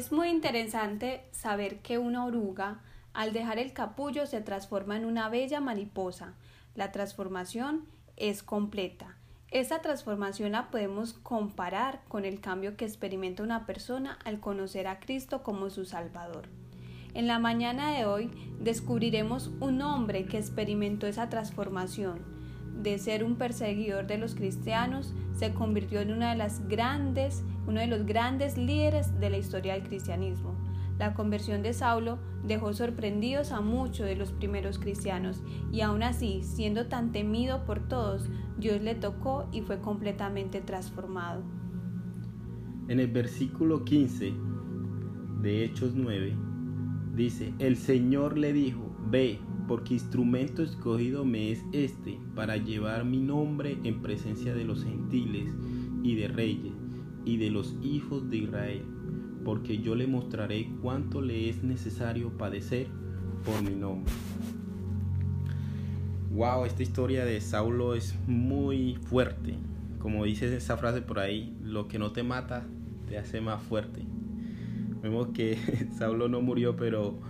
Es muy interesante saber que una oruga, al dejar el capullo, se transforma en una bella mariposa. La transformación es completa. Esta transformación la podemos comparar con el cambio que experimenta una persona al conocer a Cristo como su Salvador. En la mañana de hoy descubriremos un hombre que experimentó esa transformación. De ser un perseguidor de los cristianos, se convirtió en una de las grandes, uno de los grandes líderes de la historia del cristianismo. La conversión de Saulo dejó sorprendidos a muchos de los primeros cristianos y aún así, siendo tan temido por todos, Dios le tocó y fue completamente transformado. En el versículo 15 de Hechos 9 dice, el Señor le dijo, ve, porque instrumento escogido me es este para llevar mi nombre en presencia de los gentiles y de reyes y de los hijos de Israel, porque yo le mostraré cuánto le es necesario padecer por mi nombre. Wow, esta historia de Saulo es muy fuerte. Como dice esa frase por ahí, lo que no te mata te hace más fuerte. Vemos que Saulo no murió, pero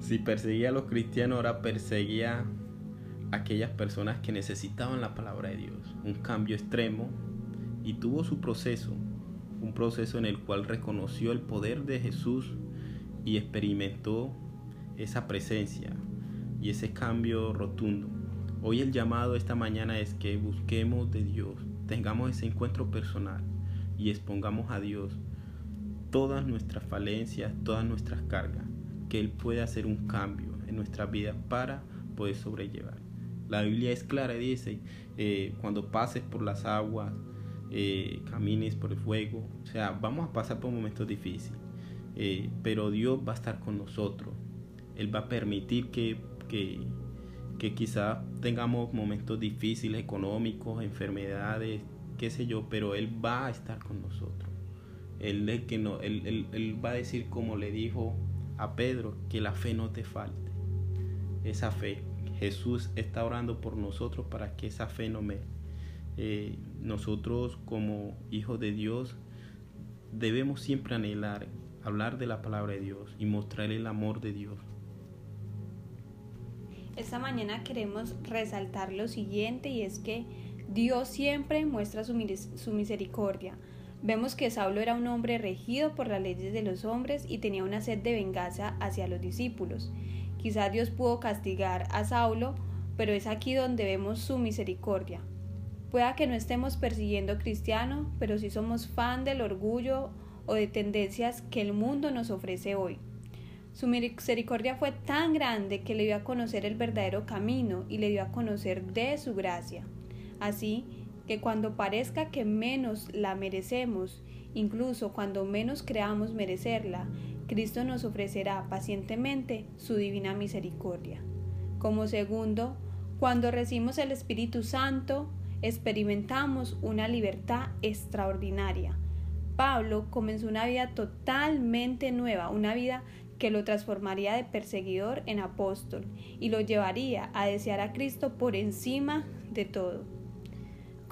si perseguía a los cristianos, ahora perseguía a aquellas personas que necesitaban la palabra de Dios. Un cambio extremo y tuvo su proceso, un proceso en el cual reconoció el poder de Jesús y experimentó esa presencia y ese cambio rotundo. Hoy el llamado esta mañana es que busquemos de Dios, tengamos ese encuentro personal y expongamos a Dios todas nuestras falencias, todas nuestras cargas, que Él puede hacer un cambio en nuestra vida para poder sobrellevar. La Biblia es clara y dice, eh, cuando pases por las aguas, eh, camines por el fuego, o sea, vamos a pasar por momentos difíciles, eh, pero Dios va a estar con nosotros. Él va a permitir que, que, que quizás tengamos momentos difíciles, económicos, enfermedades, qué sé yo, pero Él va a estar con nosotros. Él, él, que no, él, él, él va a decir como le dijo a Pedro, que la fe no te falte. Esa fe. Jesús está orando por nosotros para que esa fe no me... Eh, nosotros como hijos de Dios debemos siempre anhelar, hablar de la palabra de Dios y mostrar el amor de Dios. Esta mañana queremos resaltar lo siguiente y es que Dios siempre muestra su, su misericordia. Vemos que Saulo era un hombre regido por las leyes de los hombres y tenía una sed de venganza hacia los discípulos. Quizá Dios pudo castigar a Saulo, pero es aquí donde vemos su misericordia. Pueda que no estemos persiguiendo cristiano, pero sí somos fan del orgullo o de tendencias que el mundo nos ofrece hoy. Su misericordia fue tan grande que le dio a conocer el verdadero camino y le dio a conocer de su gracia. Así que cuando parezca que menos la merecemos, incluso cuando menos creamos merecerla, Cristo nos ofrecerá pacientemente su divina misericordia. Como segundo, cuando recibimos el Espíritu Santo, experimentamos una libertad extraordinaria. Pablo comenzó una vida totalmente nueva, una vida que lo transformaría de perseguidor en apóstol y lo llevaría a desear a Cristo por encima de todo.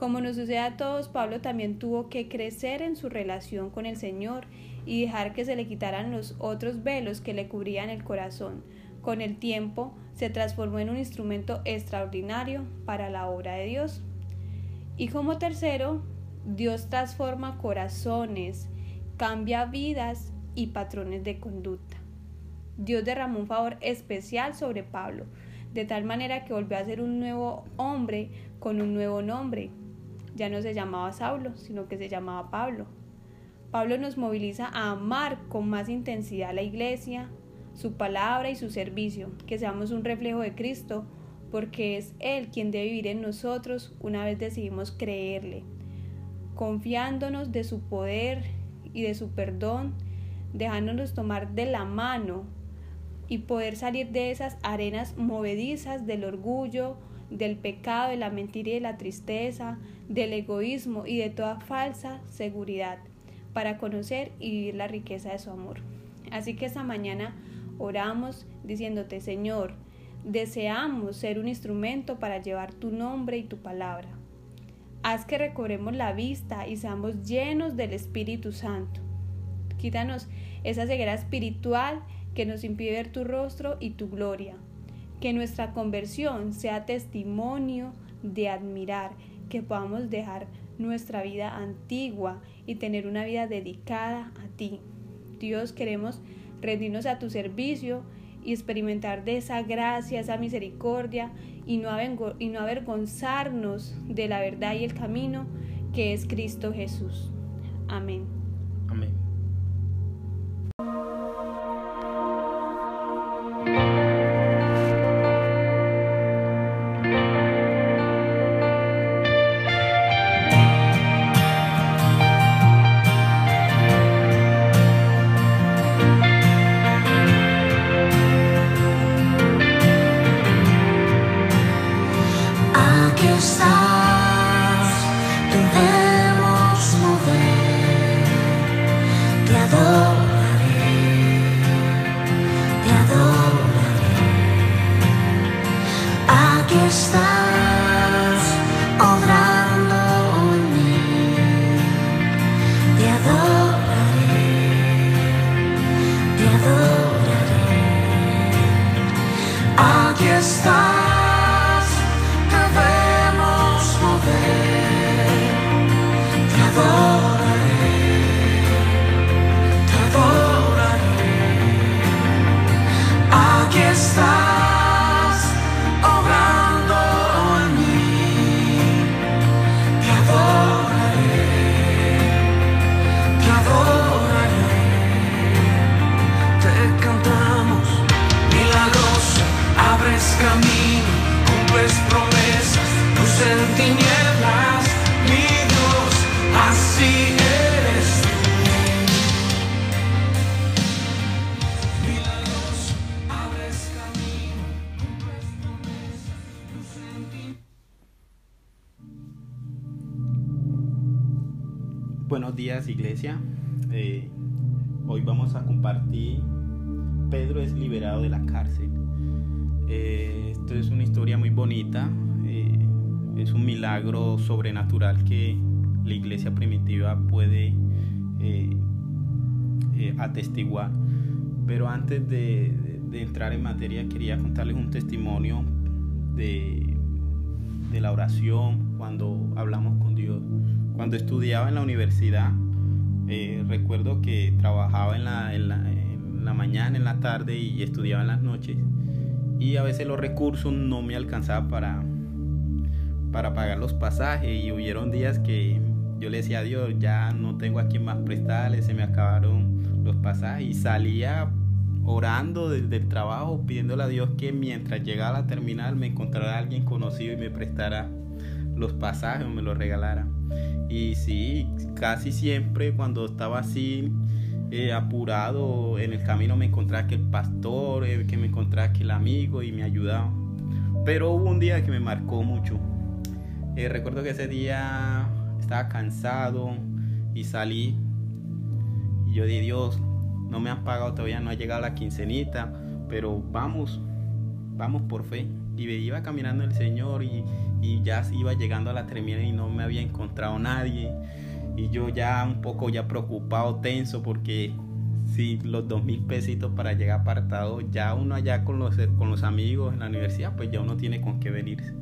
Como nos sucede a todos, Pablo también tuvo que crecer en su relación con el Señor y dejar que se le quitaran los otros velos que le cubrían el corazón. Con el tiempo se transformó en un instrumento extraordinario para la obra de Dios. Y como tercero, Dios transforma corazones, cambia vidas y patrones de conducta. Dios derramó un favor especial sobre Pablo. de tal manera que volvió a ser un nuevo hombre con un nuevo nombre. Ya no se llamaba Saulo, sino que se llamaba Pablo. Pablo nos moviliza a amar con más intensidad la iglesia, su palabra y su servicio, que seamos un reflejo de Cristo, porque es Él quien debe vivir en nosotros una vez decidimos creerle, confiándonos de su poder y de su perdón, dejándonos tomar de la mano y poder salir de esas arenas movedizas del orgullo, del pecado, de la mentira y de la tristeza, del egoísmo y de toda falsa seguridad, para conocer y vivir la riqueza de su amor. Así que esta mañana oramos diciéndote, Señor, deseamos ser un instrumento para llevar tu nombre y tu palabra. Haz que recobremos la vista y seamos llenos del Espíritu Santo. Quítanos esa ceguera espiritual que nos impide ver tu rostro y tu gloria. Que nuestra conversión sea testimonio de admirar, que podamos dejar nuestra vida antigua y tener una vida dedicada a ti. Dios, queremos rendirnos a tu servicio y experimentar de esa gracia, esa misericordia y no, y no avergonzarnos de la verdad y el camino que es Cristo Jesús. Amén. Amén. Compartir Pedro es liberado de la cárcel. Eh, esto es una historia muy bonita. eh, es un milagro sobrenatural que la iglesia primitiva puede eh, eh, atestiguar. Pero antes de, entrar en materia quería contarles un testimonio de, de la oración cuando hablamos con Dios. Cuando estudiaba en la universidad, recuerdo que trabajaba en la, en, la, la mañana, en la tarde y estudiaba en las noches. Y a veces los recursos no me alcanzaban para, para pagar los pasajes. Y hubieron días que yo le decía a Dios, ya no tengo a quien más prestarle, se me acabaron los pasajes. Y salía orando desde el trabajo, pidiéndole a Dios que mientras llegara a la terminal me encontrara alguien conocido y me prestara los pasajes o me los regalara. Y sí, casi siempre cuando estaba así eh, apurado en el camino me encontraba que el pastor, eh, que me encontraba que el amigo y me ayudaba. Pero hubo un día que me marcó mucho. Eh, recuerdo que ese día estaba cansado y salí y yo dije, Dios, no me han pagado todavía, no ha llegado la quincenita, pero vamos, vamos por fe. Y me iba caminando el Señor y, y ya iba llegando a la terminal y no me había encontrado nadie. Y yo ya un poco ya preocupado, tenso, porque si los dos mil pesitos para llegar apartado, ya uno allá con los, con los amigos en la universidad, pues ya uno tiene con qué venirse.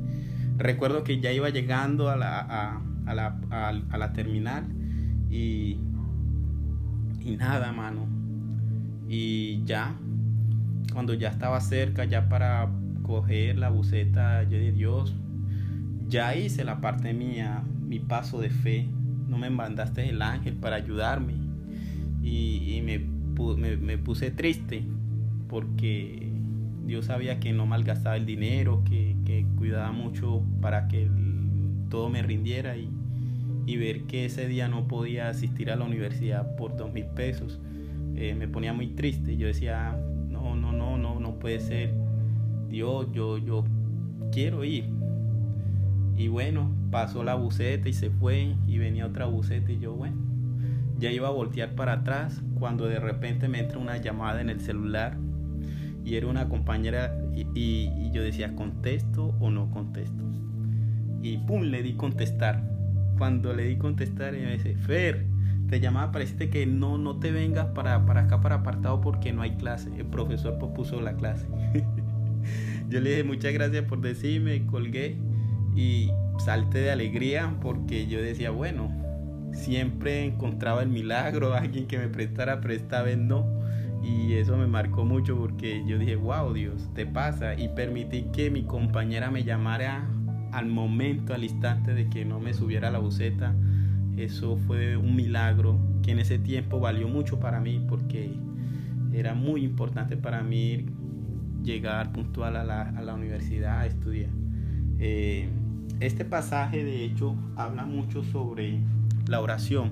Recuerdo que ya iba llegando a la, a, la, a, la terminal y, y nada, mano. Y ya, cuando ya estaba cerca, ya para coger la buceta, yo Dios, ya hice la parte mía, mi paso de fe, no me mandaste el ángel para ayudarme. Y, me, pu- me- me puse triste porque Dios sabía que no malgastaba el dinero, que, cuidaba mucho para que todo me rindiera y, y ver que ese día no podía asistir a la universidad por dos mil pesos eh, me ponía muy triste. Yo decía, no, no, no, no, no puede ser. Dios, yo, yo quiero ir. Y bueno, pasó la buceta y se fue y venía otra buceta y yo, bueno, ya iba a voltear para atrás cuando de repente me entra una llamada en el celular y era una compañera y, yo decía, ¿contesto o no contesto? Y pum, le di contestar. Cuando le di contestar, ella me dice, Fer, te llamaba para que no, no te vengas para, para acá, para apartado, porque no hay clase. El profesor pospuso la clase. yo le dije, muchas gracias por decirme, colgué y salté de alegría porque yo decía, bueno, siempre encontraba el milagro, alguien que me prestara, pero esta vez no. Y eso me marcó mucho porque yo dije, wow, Dios, te pasa. Y permití que mi compañera me llamara al momento, al instante de que no me subiera a la buceta. Eso fue un milagro que en ese tiempo valió mucho para mí porque era muy importante para mí llegar puntual a la, a la universidad a estudiar. Eh, este pasaje de hecho habla mucho sobre la oración.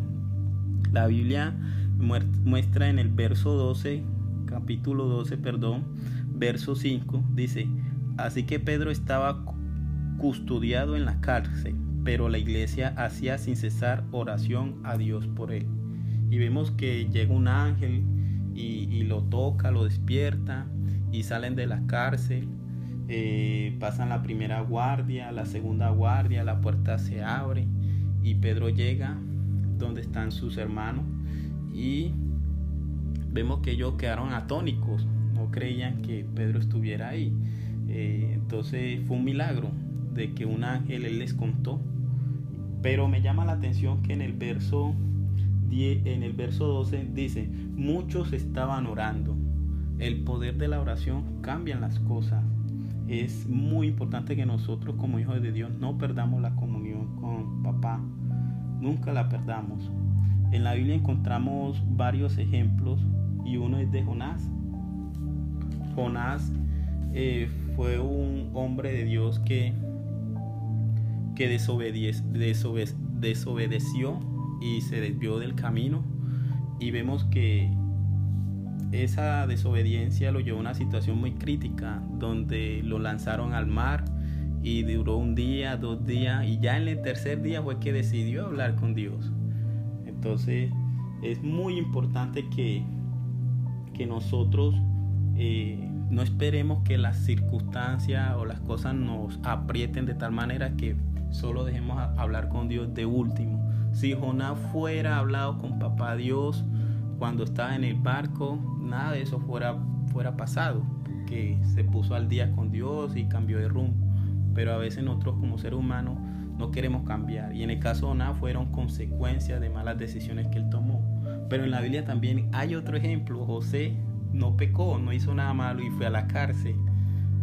La Biblia muestra en el verso 12, capítulo 12, perdón, verso 5, dice, así que Pedro estaba cu- custodiado en la cárcel, pero la iglesia hacía sin cesar oración a Dios por él. Y vemos que llega un ángel y, y lo toca, lo despierta y salen de la cárcel. Eh, pasan la primera guardia, la segunda guardia, la puerta se abre y Pedro llega donde están sus hermanos y vemos que ellos quedaron atónicos, no creían que Pedro estuviera ahí. Eh, entonces fue un milagro de que un ángel él les contó. Pero me llama la atención que en el verso 10, en el verso 12 dice, muchos estaban orando. El poder de la oración cambian las cosas. Es muy importante que nosotros como hijos de Dios no perdamos la comunión con papá. Nunca la perdamos. En la Biblia encontramos varios ejemplos y uno es de Jonás. Jonás eh, fue un hombre de Dios que, que desobedeció y se desvió del camino. Y vemos que esa desobediencia lo llevó a una situación muy crítica, donde lo lanzaron al mar y duró un día, dos días, y ya en el tercer día fue que decidió hablar con Dios. Entonces es muy importante que, que nosotros eh, no esperemos que las circunstancias o las cosas nos aprieten de tal manera que solo dejemos hablar con Dios de último. Si Jonás fuera hablado con papá Dios cuando estaba en el barco, nada de eso fuera, fuera pasado, que se puso al día con Dios y cambió de rumbo. Pero a veces nosotros como seres humanos no queremos cambiar. Y en el caso de Jonás fueron consecuencias de malas decisiones que él tomó. Pero en la Biblia también hay otro ejemplo. José no pecó, no hizo nada malo y fue a la cárcel.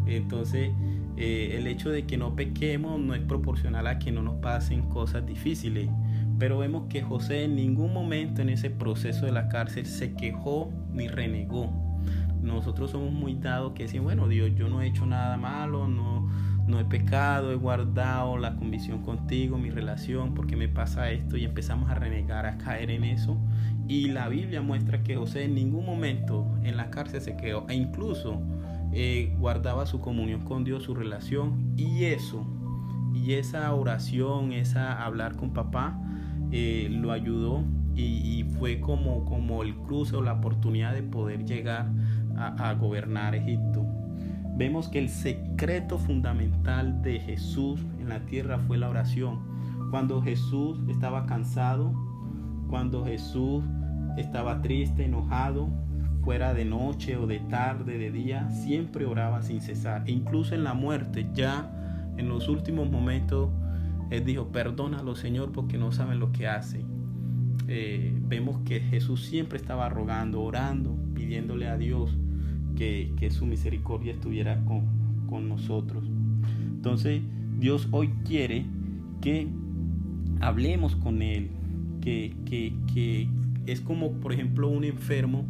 Entonces, eh, el hecho de que no pequemos no es proporcional a que no nos pasen cosas difíciles. Pero vemos que José en ningún momento en ese proceso de la cárcel se quejó ni renegó. Nosotros somos muy dados que decimos, bueno, Dios, yo no he hecho nada malo, no, no he pecado, he guardado la convicción contigo, mi relación, porque me pasa esto y empezamos a renegar, a caer en eso. Y la Biblia muestra que José en ningún momento en la cárcel se quedó e incluso eh, guardaba su comunión con Dios, su relación y eso, y esa oración, esa hablar con papá, eh, lo ayudó y, fue como, como el cruce o la oportunidad de poder llegar a, a gobernar Egipto. Vemos que el secreto fundamental de Jesús en la tierra fue la oración. Cuando Jesús estaba cansado, cuando Jesús estaba triste, enojado, fuera de noche o de tarde, de día, siempre oraba sin cesar. E incluso en la muerte, ya en los últimos momentos, él dijo, perdónalo Señor porque no saben lo que hacen. Eh, vemos que Jesús siempre estaba rogando, orando, pidiéndole a Dios que, que su misericordia estuviera con, con nosotros. Entonces, Dios hoy quiere que hablemos con Él, que, que, que es como, por ejemplo, un enfermo.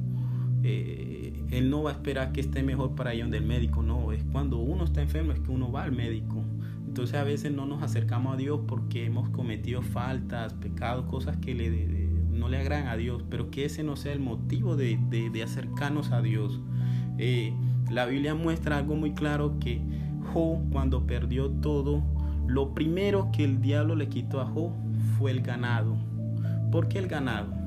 eh, él no va a esperar que esté mejor para ir donde el médico, no, es cuando uno está enfermo es que uno va al médico. Entonces a veces no nos acercamos a Dios porque hemos cometido faltas, pecados, cosas que no le agradan a Dios, pero que ese no sea el motivo de, acercarnos a Dios. Eh, la Biblia muestra algo muy claro que Job cuando perdió todo, lo primero que el diablo le quitó a Job fue el ganado. ¿Por qué el ganado?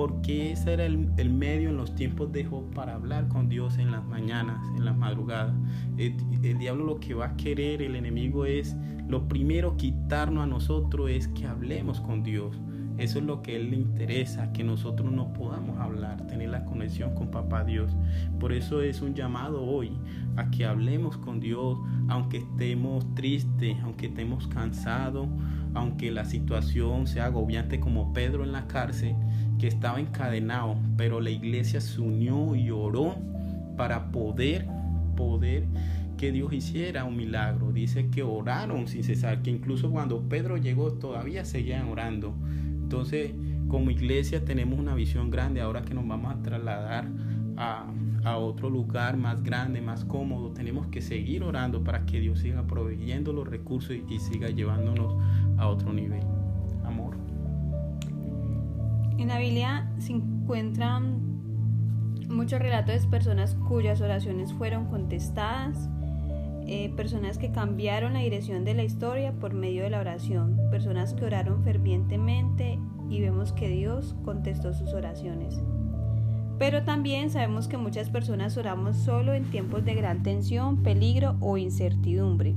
Porque ese era el, medio en los tiempos de Job para hablar con Dios en las mañanas, en las madrugadas. El, el diablo lo que va a querer, el enemigo es, lo primero quitarnos a nosotros es que hablemos con Dios. Eso es lo que a él le interesa, que nosotros no podamos hablar, tener la conexión con Papá Dios. Por eso es un llamado hoy a que hablemos con Dios, aunque estemos tristes, aunque estemos cansados, aunque la situación sea agobiante como Pedro en la cárcel, que estaba encadenado, pero la iglesia se unió y oró para poder, poder que Dios hiciera un milagro. Dice que oraron sin cesar, que incluso cuando Pedro llegó todavía seguían orando. Entonces, como iglesia tenemos una visión grande ahora que nos vamos a trasladar a, otro lugar más grande, más cómodo. Tenemos que seguir orando para que Dios siga proveyendo los recursos y, y siga llevándonos a otro nivel. Amor. En la Biblia se encuentran muchos relatos de personas cuyas oraciones fueron contestadas, eh, personas que cambiaron la dirección de la historia por medio de la oración, personas que oraron fervientemente y vemos que Dios contestó sus oraciones. Pero también sabemos que muchas personas oramos solo en tiempos de gran tensión, peligro o incertidumbre.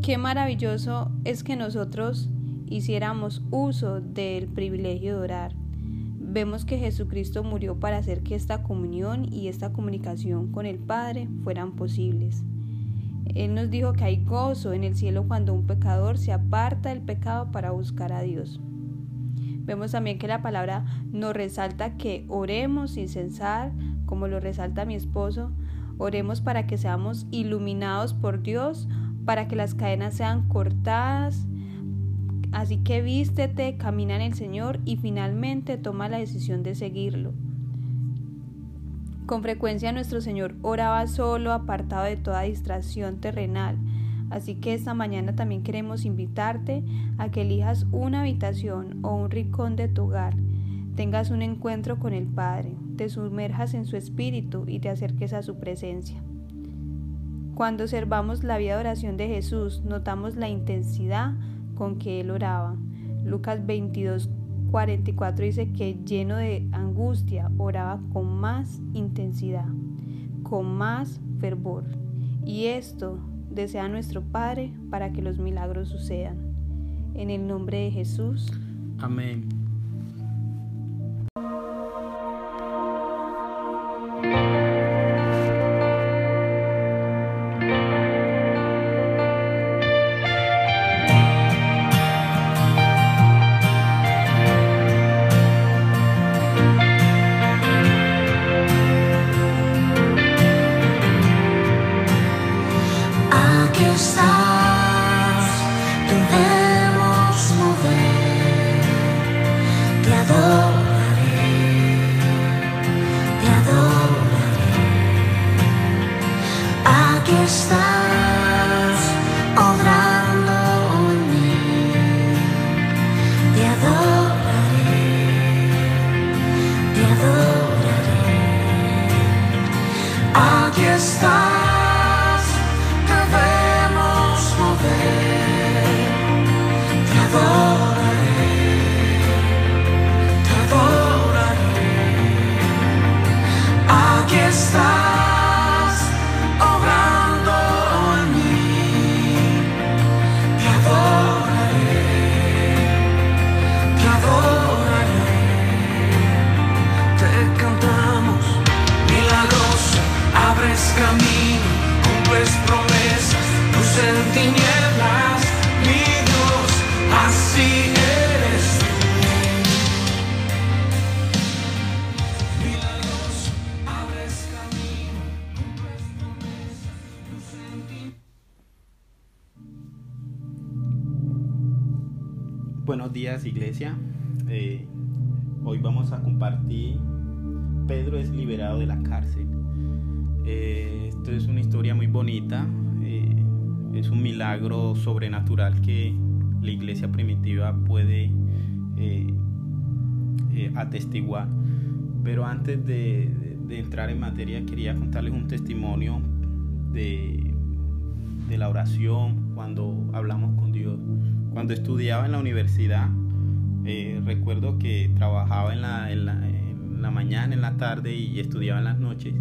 Qué maravilloso es que nosotros hiciéramos uso del privilegio de orar. Vemos que Jesucristo murió para hacer que esta comunión y esta comunicación con el Padre fueran posibles. Él nos dijo que hay gozo en el cielo cuando un pecador se aparta del pecado para buscar a Dios. Vemos también que la palabra nos resalta que oremos sin cesar, como lo resalta mi esposo, oremos para que seamos iluminados por Dios, para que las cadenas sean cortadas, Así que vístete, camina en el Señor y finalmente toma la decisión de seguirlo. Con frecuencia nuestro Señor oraba solo, apartado de toda distracción terrenal. Así que esta mañana también queremos invitarte a que elijas una habitación o un rincón de tu hogar, tengas un encuentro con el Padre, te sumerjas en su espíritu y te acerques a su presencia. Cuando observamos la vida de oración de Jesús, notamos la intensidad con que él oraba. Lucas 22, 44 dice que lleno de angustia oraba con más intensidad, con más fervor. Y esto desea nuestro Padre para que los milagros sucedan. En el nombre de Jesús. Amén. Días iglesia. Eh, hoy vamos a compartir Pedro es liberado de la cárcel. Eh, esto es una historia muy bonita. eh, es un milagro sobrenatural que la iglesia primitiva puede eh, atestiguar. Pero antes de, de entrar en materia quería contarles un testimonio de, de la oración cuando hablamos con Dios. Cuando estudiaba en la universidad, eh, recuerdo que trabajaba en la, en, la, en la mañana, en la tarde y estudiaba en las noches.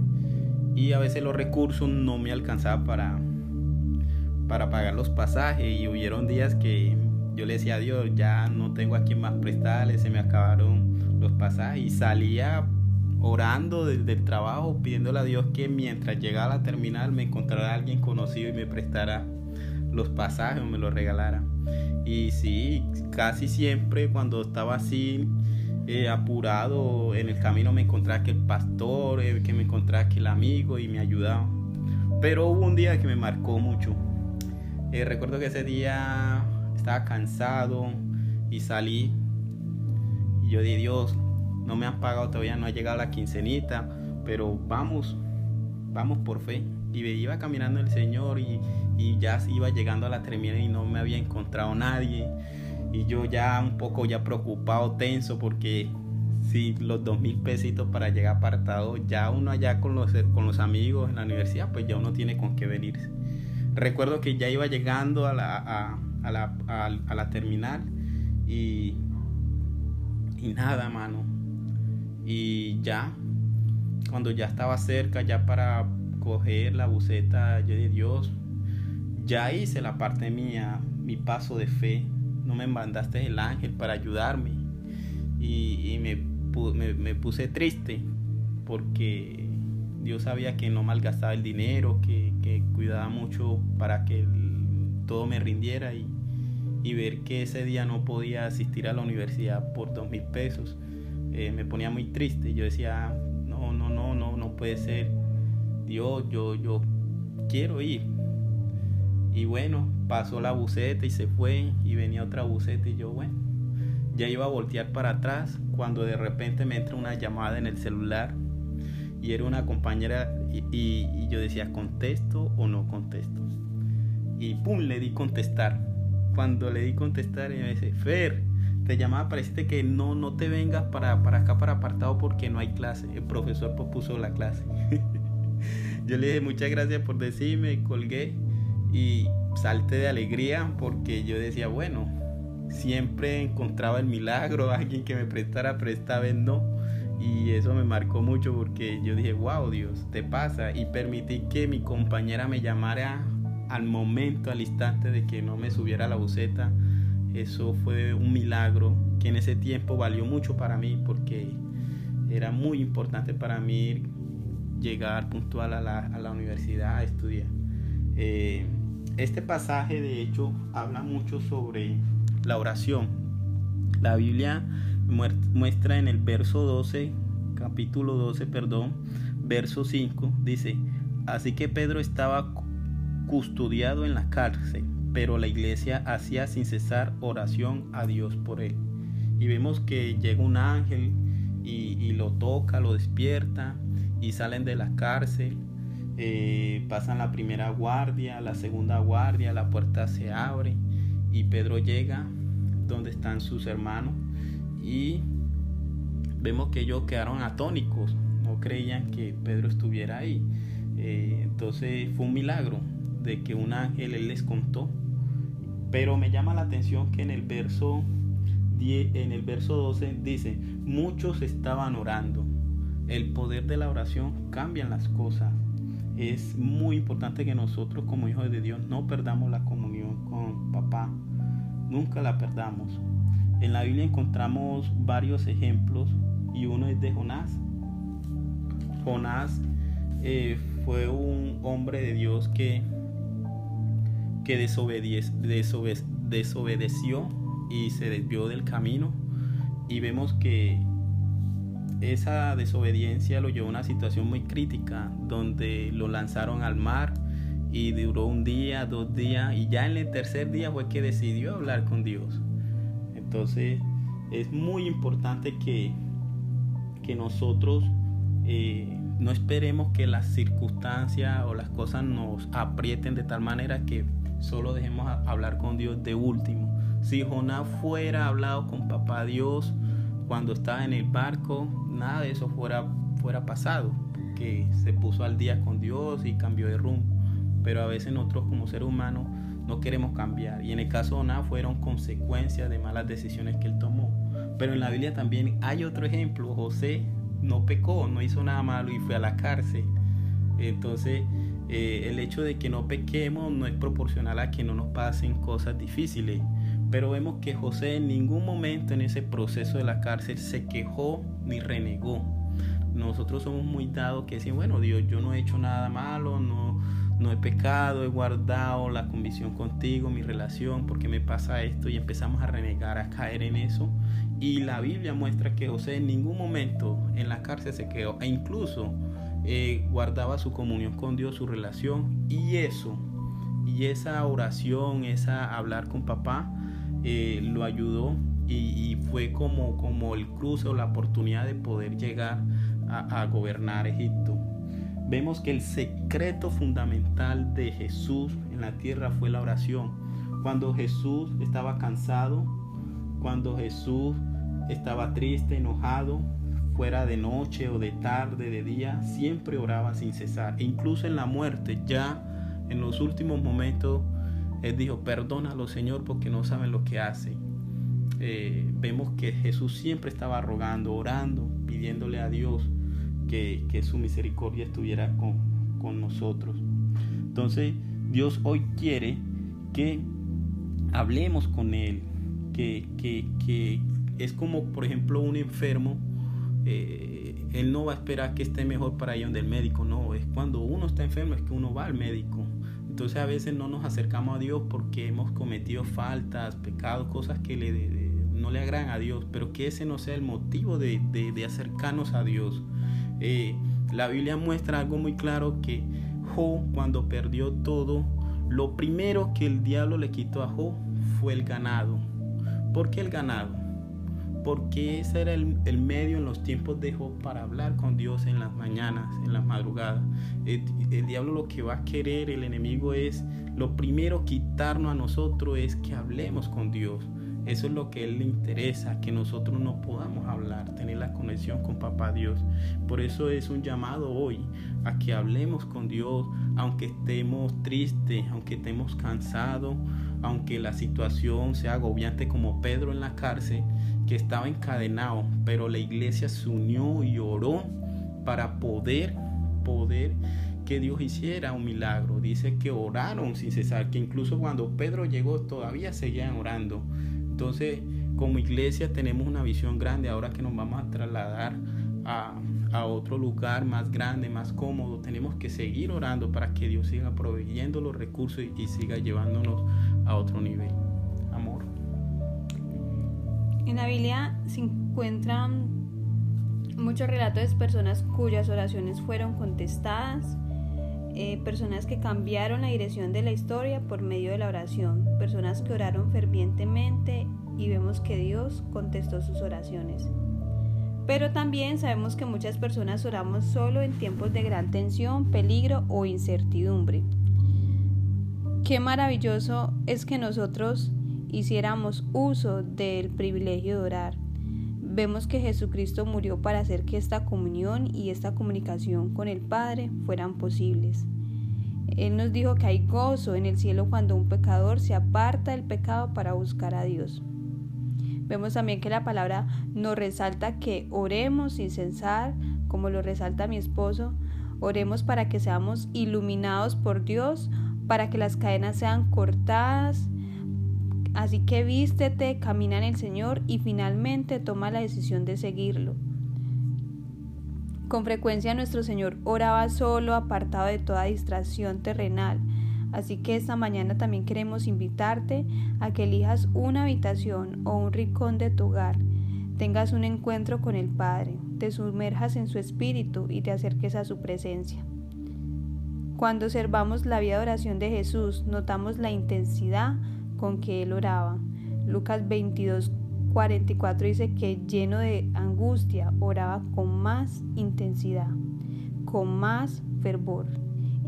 Y a veces los recursos no me alcanzaban para, para pagar los pasajes. Y hubieron días que yo le decía a Dios, ya no tengo a quien más prestarle, se me acabaron los pasajes. Y salía orando desde el trabajo, pidiéndole a Dios que mientras llegara a la terminal me encontrara alguien conocido y me prestara los pasajes o me los regalara. Y sí, casi siempre cuando estaba así eh, apurado en el camino me encontraba que el pastor, eh, que me encontraba que el amigo y me ayudaba. Pero hubo un día que me marcó mucho. Eh, recuerdo que ese día estaba cansado y salí y yo di Dios, no me han pagado todavía, no ha llegado la quincenita, pero vamos, vamos por fe. Y me iba caminando el Señor y, y ya iba llegando a la terminal y no me había encontrado nadie. Y yo ya un poco ya preocupado, tenso, porque si los dos mil pesitos para llegar apartado, ya uno allá con los, con los amigos en la universidad, pues ya uno tiene con qué venirse. Recuerdo que ya iba llegando a la, a, la, a, la terminal y, y nada, mano. Y ya, cuando ya estaba cerca, ya para coger la buceta, yo Dios, ya hice la parte mía, mi paso de fe. No me mandaste el ángel para ayudarme. Y, me, pu- me, me puse triste porque Dios sabía que no malgastaba el dinero, que, cuidaba mucho para que todo me rindiera y, ver que ese día no podía asistir a la universidad por dos mil pesos eh, me ponía muy triste. Yo decía, no, no, no, no, no puede ser. Dios, yo, yo quiero ir. Y bueno, pasó la buceta y se fue y venía otra buceta y yo, bueno, ya iba a voltear para atrás cuando de repente me entra una llamada en el celular y era una compañera y, yo decía, ¿contesto o no contesto? Y pum, le di contestar. Cuando le di contestar, ella me dice, Fer, te llamaba para decirte que no, no te vengas para, para acá, para apartado, porque no hay clase. El profesor pospuso la clase. yo le dije, muchas gracias por decirme, colgué y salté de alegría porque yo decía, bueno, siempre encontraba el milagro, alguien que me prestara, pero esta vez no. Y eso me marcó mucho porque yo dije, wow, Dios, te pasa. Y permití que mi compañera me llamara al momento, al instante de que no me subiera a la buceta. Eso fue un milagro que en ese tiempo valió mucho para mí porque era muy importante para mí llegar puntual a la, a la universidad a estudiar. Eh, este pasaje de hecho habla mucho sobre la oración. La Biblia muestra en el verso 12, capítulo 12, perdón, verso 5, dice, así que Pedro estaba cu- custodiado en la cárcel, pero la iglesia hacía sin cesar oración a Dios por él. Y vemos que llega un ángel y lo toca, lo despierta y salen de la cárcel. Eh, pasan la primera guardia, la segunda guardia, la puerta se abre y Pedro llega donde están sus hermanos y vemos que ellos quedaron atónicos, no creían que Pedro estuviera ahí. Eh, entonces fue un milagro de que un ángel les contó. Pero me llama la atención que en el verso 10, en el verso 12 dice, muchos estaban orando. El poder de la oración cambia las cosas. Es muy importante que nosotros como hijos de Dios no perdamos la comunión con papá. Nunca la perdamos. En la Biblia encontramos varios ejemplos y uno es de Jonás. Jonás eh, fue un hombre de Dios que, que desobedeció y se desvió del camino. Y vemos que esa desobediencia lo llevó a una situación muy crítica, donde lo lanzaron al mar y duró un día, dos días, y ya en el tercer día fue que decidió hablar con Dios. Entonces es muy importante que, que nosotros eh, no esperemos que las circunstancias o las cosas nos aprieten de tal manera que solo dejemos hablar con Dios de último. Si Jonás fuera hablado con papá Dios cuando estaba en el barco, nada de eso fuera, fuera pasado, que se puso al día con Dios y cambió de rumbo. Pero a veces nosotros como seres humanos no queremos cambiar. Y en el caso de Jonás fueron consecuencias de malas decisiones que él tomó. Pero en la Biblia también hay otro ejemplo. José no pecó, no hizo nada malo y fue a la cárcel. Entonces, eh, el hecho de que no pequemos no es proporcional a que no nos pasen cosas difíciles. Pero vemos que José en ningún momento en ese proceso de la cárcel se quejó ni renegó. Nosotros somos muy dados que decimos, bueno, Dios, yo no he hecho nada malo, no, no he pecado, he guardado la convicción contigo, mi relación, porque me pasa esto y empezamos a renegar, a caer en eso. Y la Biblia muestra que José en ningún momento en la cárcel se quedó e incluso eh, guardaba su comunión con Dios, su relación y eso, y esa oración, esa hablar con papá, eh, lo ayudó y, fue como, como el cruce o la oportunidad de poder llegar a, a gobernar Egipto. Vemos que el secreto fundamental de Jesús en la tierra fue la oración. Cuando Jesús estaba cansado, cuando Jesús estaba triste, enojado, fuera de noche o de tarde, de día, siempre oraba sin cesar. E incluso en la muerte, ya en los últimos momentos, Él dijo, perdónalo Señor porque no saben lo que hacen. Eh, vemos que Jesús siempre estaba rogando, orando, pidiéndole a Dios que, su misericordia estuviera con, nosotros. Entonces, Dios hoy quiere que hablemos con Él, que, es como, por ejemplo, un enfermo, eh, Él no va a esperar que esté mejor para ir donde el médico, no, es cuando uno está enfermo es que uno va al médico. Entonces a veces no nos acercamos a Dios porque hemos cometido faltas, pecados, cosas que le, no le agradan a Dios, pero que ese no sea el motivo de, de- acercarnos a Dios. Eh, la Biblia muestra algo muy claro que Job cuando perdió todo, lo primero que el diablo le quitó a Job fue el ganado. ¿Por qué el ganado? Porque ese era el, el medio en los tiempos de Job para hablar con Dios en las mañanas, en las madrugadas. El, el diablo lo que va a querer, el enemigo es, lo primero quitarnos a nosotros es que hablemos con Dios. Eso es lo que a él le interesa, que nosotros no podamos hablar, tener la conexión con Papá Dios. Por eso es un llamado hoy a que hablemos con Dios, aunque estemos tristes, aunque estemos cansados, aunque la situación sea agobiante como Pedro en la cárcel, que estaba encadenado, pero la iglesia se unió y oró para poder, poder que Dios hiciera un milagro. Dice que oraron sin cesar, que incluso cuando Pedro llegó todavía seguían orando. Entonces, como iglesia tenemos una visión grande ahora que nos vamos a trasladar a, otro lugar más grande, más cómodo. Tenemos que seguir orando para que Dios siga proveyendo los recursos y, y siga llevándonos a otro nivel. Amor. En la Biblia se encuentran muchos relatos de personas cuyas oraciones fueron contestadas, eh, personas que cambiaron la dirección de la historia por medio de la oración, personas que oraron fervientemente y vemos que Dios contestó sus oraciones. Pero también sabemos que muchas personas oramos solo en tiempos de gran tensión, peligro o incertidumbre. Qué maravilloso es que nosotros hiciéramos uso del privilegio de orar. Vemos que Jesucristo murió para hacer que esta comunión y esta comunicación con el Padre fueran posibles. Él nos dijo que hay gozo en el cielo cuando un pecador se aparta del pecado para buscar a Dios. Vemos también que la palabra nos resalta que oremos sin cesar, como lo resalta mi esposo, oremos para que seamos iluminados por Dios, para que las cadenas sean cortadas. Así que vístete, camina en el Señor y finalmente toma la decisión de seguirlo. Con frecuencia nuestro Señor oraba solo, apartado de toda distracción terrenal. Así que esta mañana también queremos invitarte a que elijas una habitación o un rincón de tu hogar, tengas un encuentro con el Padre, te sumerjas en su espíritu y te acerques a su presencia. Cuando observamos la vida de oración de Jesús, notamos la intensidad con que él oraba. Lucas 22, 44 dice que lleno de angustia oraba con más intensidad, con más fervor.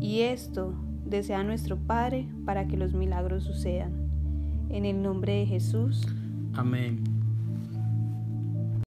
Y esto desea nuestro Padre para que los milagros sucedan. En el nombre de Jesús. Amén.